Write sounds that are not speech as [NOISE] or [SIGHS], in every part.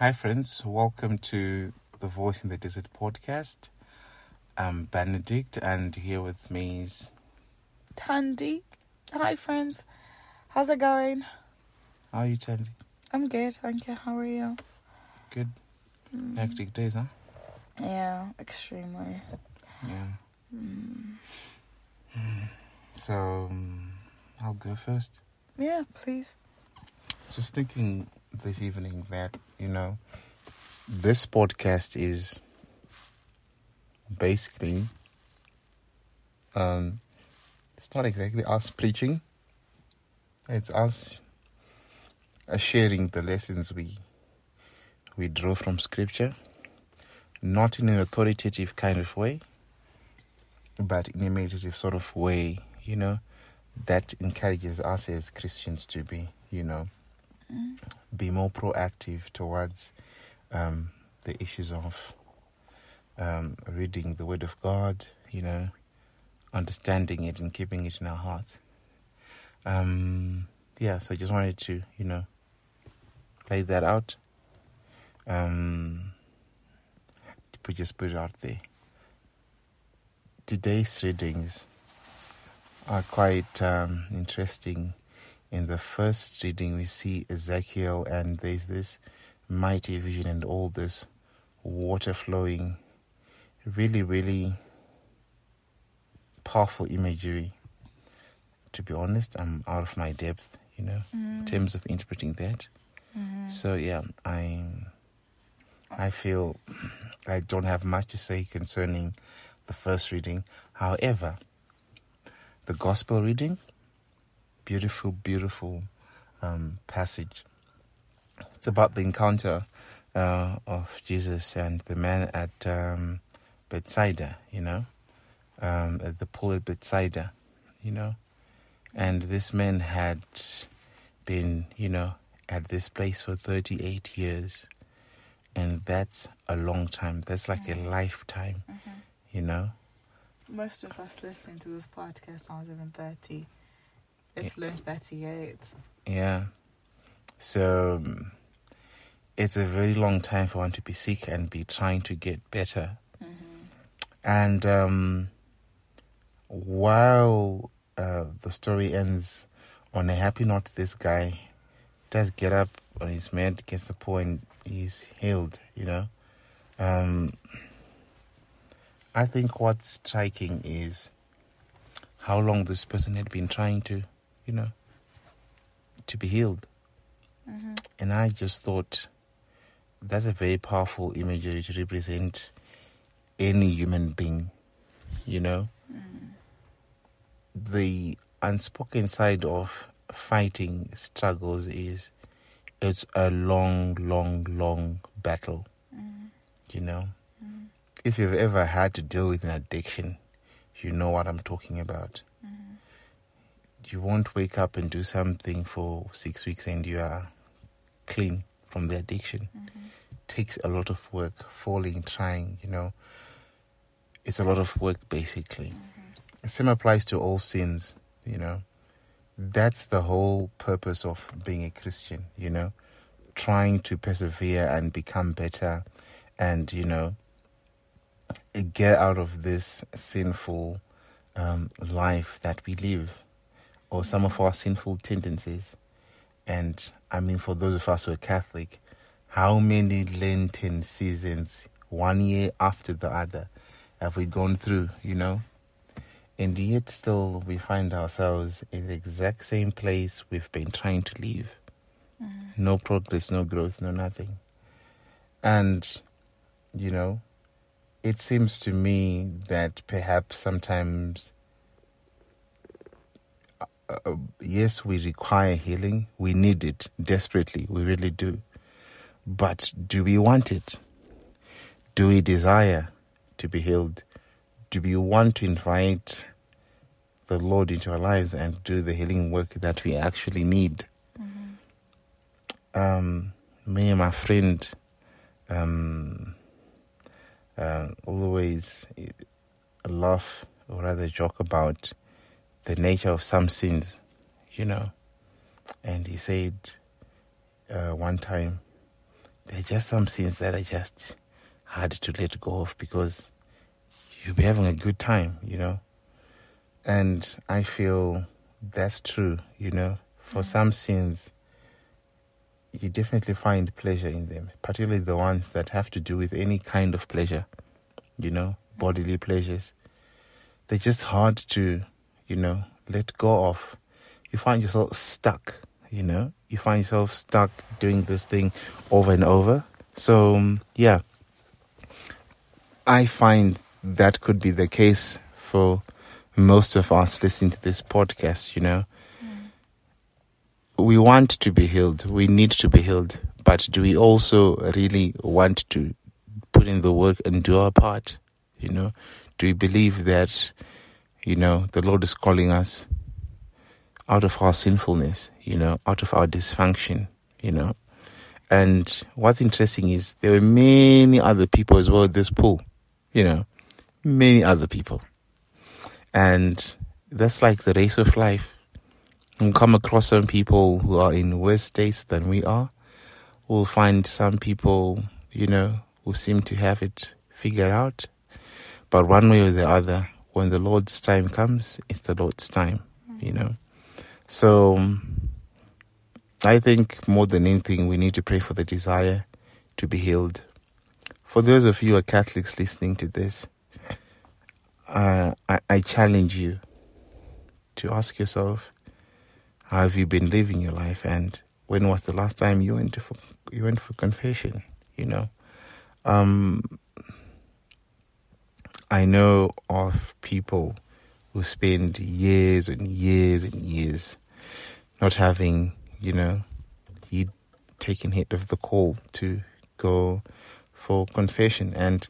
Hi, friends. Welcome to the Voice in the Desert podcast. I'm Benedict, and here with me is. Tandy. Hi, friends. How's it going? How are you, Tandy? I'm good, thank you. How are you? Good. Mm. Hectic days, huh? Yeah, extremely. Yeah. Mm. [SIGHS] So, um, I'll go first. Yeah, please. Just thinking this evening that, you know, this podcast is basically, um, it's not exactly us preaching, it's us uh, sharing the lessons we we draw from scripture, not in an authoritative kind of way, but in a meditative sort of way, you know, that encourages us as Christians to be, you know, Mm. be more proactive towards um, the issues of um, reading the Word of God, you know, understanding it and keeping it in our hearts. Um, yeah, so I just wanted to, you know, play that out. Um, to just put it out there. Today's readings are quite um, interesting. In the first reading, we see Ezekiel, and there's this mighty vision and all this water flowing. Really, really powerful imagery. To be honest, I'm out of my depth, you know, in Mm. terms of interpreting that. Mhm. So yeah, I I feel [CLEARS THROAT] I don't have much to say concerning the first reading. However, the gospel reading, beautiful, beautiful um, passage. It's about the encounter uh, of Jesus and the man at um, Bethsaida, you know, um, at the pool at Bethsaida, you know, and this man had been, you know, at this place for 38 years. And that's a long time. That's like a lifetime, Mhm. you know? Most of us listening to this podcast aren't even 30. It's learned 38. Yeah. So um, it's a very long time for one to be sick and be trying to get better. Mm-hmm. And um, while uh, the story ends on a happy note, this guy does get up on his mat, gets the point, he's healed, you know. Um, I think what's striking is how long this person had been trying to, you know, to be healed. Mm-hmm. And I just thought that's a very powerful imagery to represent any human being, you know. Mm. The unspoken side of fighting struggles is it's a long, long, long battle, Mm. you know. Mm. If you've ever had to deal with an addiction, you know what I'm talking about. You won't wake up and do something for six weeks and you are clean from the addiction. Mm-hmm. takes a lot of work, falling, trying, you know. It's a lot of work, basically. Mm-hmm. Same applies to all sins, you know. That's the whole purpose of being a Christian, you know. Trying to persevere and become better and, you know, get out of this sinful um, life that we live or some of our sinful tendencies. And I mean, for those of us who are Catholic, how many Lenten seasons, one year after the other, have we gone through, you know? And yet, still, we find ourselves in the exact same place we've been trying to leave. Mm-hmm. No progress, no growth, no nothing. And, you know, it seems to me that perhaps sometimes, uh, uh, yes, we require healing. We need it desperately. We really do. But do we want it? Do we desire to be healed? Do we want to invite the Lord into our lives and do the healing work that we actually need? Mm-hmm. Um, me and my friend um, uh, always eh, laugh or rather joke about the nature of some sins, you know. And he said uh, one time there are just some sins that are just hard to let go of because you'll be having a good time, you know. And I feel that's true, you know. For some sins, you definitely find pleasure in them, particularly the ones that have to do with any kind of pleasure, you know, bodily pleasures. They're just hard to, you know, let go of. You find yourself stuck, you know, you find yourself stuck doing this thing over and over. So, um, yeah, I find that could be the case for most of us listening to this podcast, you know. We want to be healed. We need to be healed. But do we also really want to put in the work and do our part? You know, do we believe that, you know, the Lord is calling us out of our sinfulness, you know, out of our dysfunction, you know? And what's interesting is there were many other people as well at this pool, you know, many other people. And that's like the race of life. We'll come across some people who are in worse states than we are. We'll find some people, you know, who seem to have it figured out. But one way or the other, when the Lord's time comes, it's the Lord's time, you know. So I think more than anything, we need to pray for the desire to be healed. For those of you who are Catholics listening to this, uh, I, I challenge you to ask yourself, how have you been living your life, and when was the last time you went for you went for confession? You know, um, I know of people who spend years and years and years not having, you know, he taken hit of the call to go for confession, and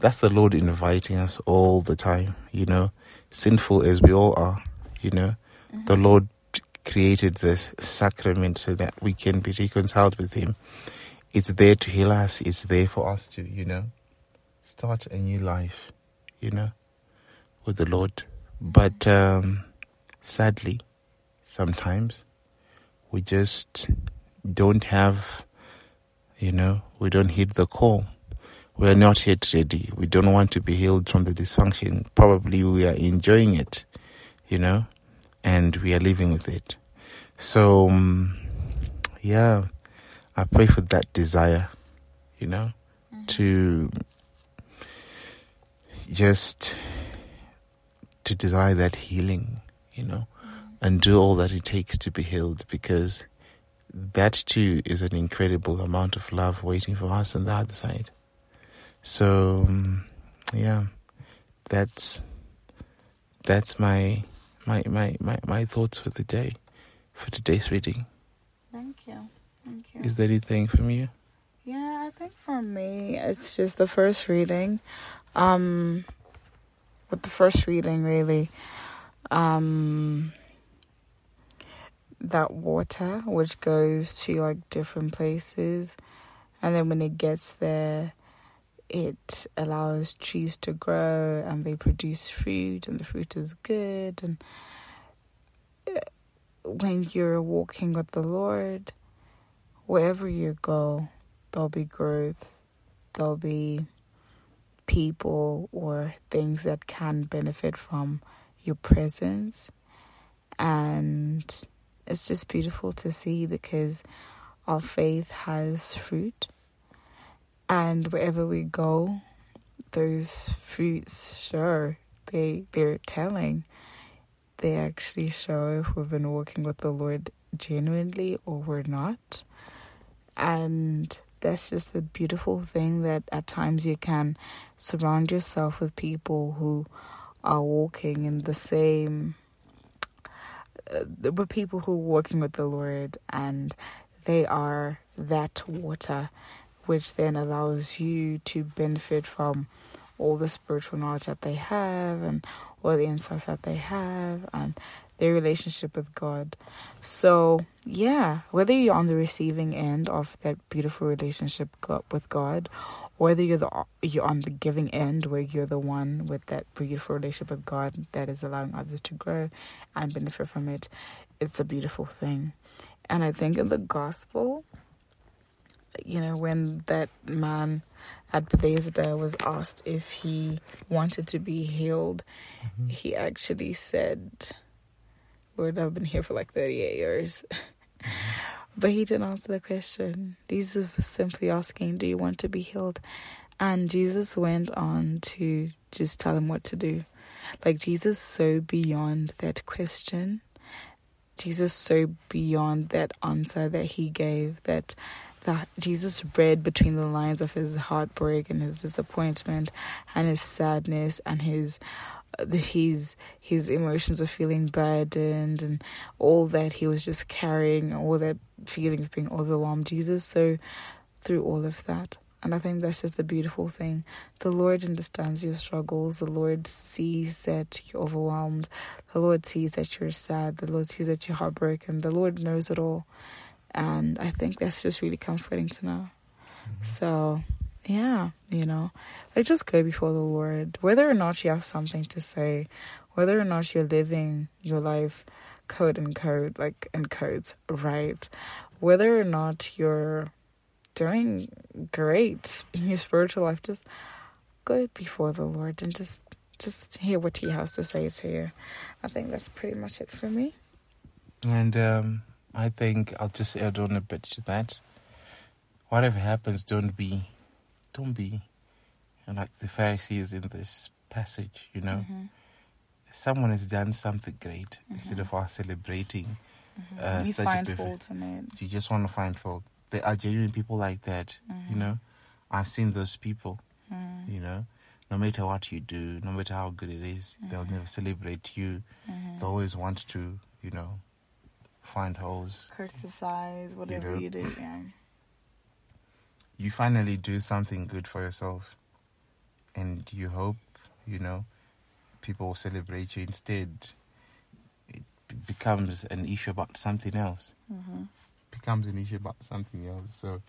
that's the Lord inviting us all the time, you know, sinful as we all are, you know, mm-hmm. the Lord created this sacrament so that we can be reconciled with Him. It's there to heal us, it's there for us to, you know, start a new life, you know, with the Lord. But um, sadly, sometimes we just don't have, you know, we don't hit the call we are not yet ready. We don't want to be healed from the dysfunction. Probably we are enjoying it, you know, and we are living with it. So, um, yeah, I pray for that desire, you know, mm-hmm. to just to desire that healing, you know, and do all that it takes to be healed because that too is an incredible amount of love waiting for us on the other side. So um, yeah, that's that's my, my my my my thoughts for the day, for today's reading. Thank you. Thank you. Is there anything from you? Yeah, I think for me it's just the first reading. Um with the first reading really. Um that water which goes to like different places. And then when it gets there it allows trees to grow and they produce fruit and the fruit is good. And uh, when you're walking with the lord wherever you go there'll be growth. There'll be people or things that can benefit from your presence and it's just beautiful to see because our faith has fruit and wherever we go, those fruits show. They they're telling. They actually show if we've been walking with the Lord genuinely or we're not. And that's just the beautiful thing that at times you can surround yourself with people who are walking in the same uh, with people who are walking with the Lord and they are that water which then allows you to benefit from all the spiritual knowledge that they have and all the insights that they have and their relationship with God. So, yeah, whether you're on the receiving end of that beautiful relationship with God, whether you're the you're on the giving end where you're the one with that beautiful relationship with God that is allowing others to grow and benefit from it, it's a beautiful thing. And I think in the gospel, you know, when that man at Bethesda was asked if he wanted to be healed, Mm-hmm. he actually said, Lord, I've been here for like 38 years. [LAUGHS] but he didn't answer the question. Jesus was simply asking, Do you want to be healed? And Jesus went on to just tell him what to do. Like, Jesus, so beyond that question. Jesus, so beyond that answer that he gave, that that Jesus read between the lines of his heartbreak and his disappointment and his sadness and his his his emotions of feeling burdened and all that he was just carrying all that feeling of being overwhelmed. Jesus so through all of that. And i think that's just the beautiful thing. The lord understands your struggles. The lord sees that you're overwhelmed. The lord sees that you're sad. The lord sees that you're heartbroken. The lord knows it all. And i think that's just really comforting to know. Mm-hmm. So yeah you know like just go before the lord. Whether or not you have something to say whether or not you're living your life code and code like in codes right? Whether or not you're doing great in your spiritual life just go before the lord and just just hear what he has to say to you. I think that's pretty much it for me. And um, I think I'll just add on a bit to that. Whatever happens, don't be, don't be like the Pharisees in this passage. You know, Mhm. someone has done something great. Mhm. Instead of us celebrating, Mhm. Uh, you such a perfect- fault in it you just want to find fault. There are genuine people like that. You Mhm. know, I've seen those people. Mhm. You know, no matter what you do, no matter how good it is, they'll Mhm. never celebrate you. Mhm. They always want to, you know, find holes. criticize whatever know. you do yeah you finally do something good for yourself and you hope you know people will celebrate you instead. It becomes an issue about something else. Hmm becomes an issue about something else so.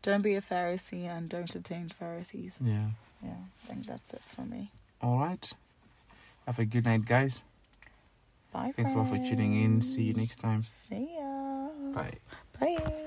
Don't be a pharisee and don't attend pharisees. Yeah. Yeah i think that's it for me. All right have a good night guys. Bye thanks a lot for tuning in. See you next time. See ya. Bye. Bye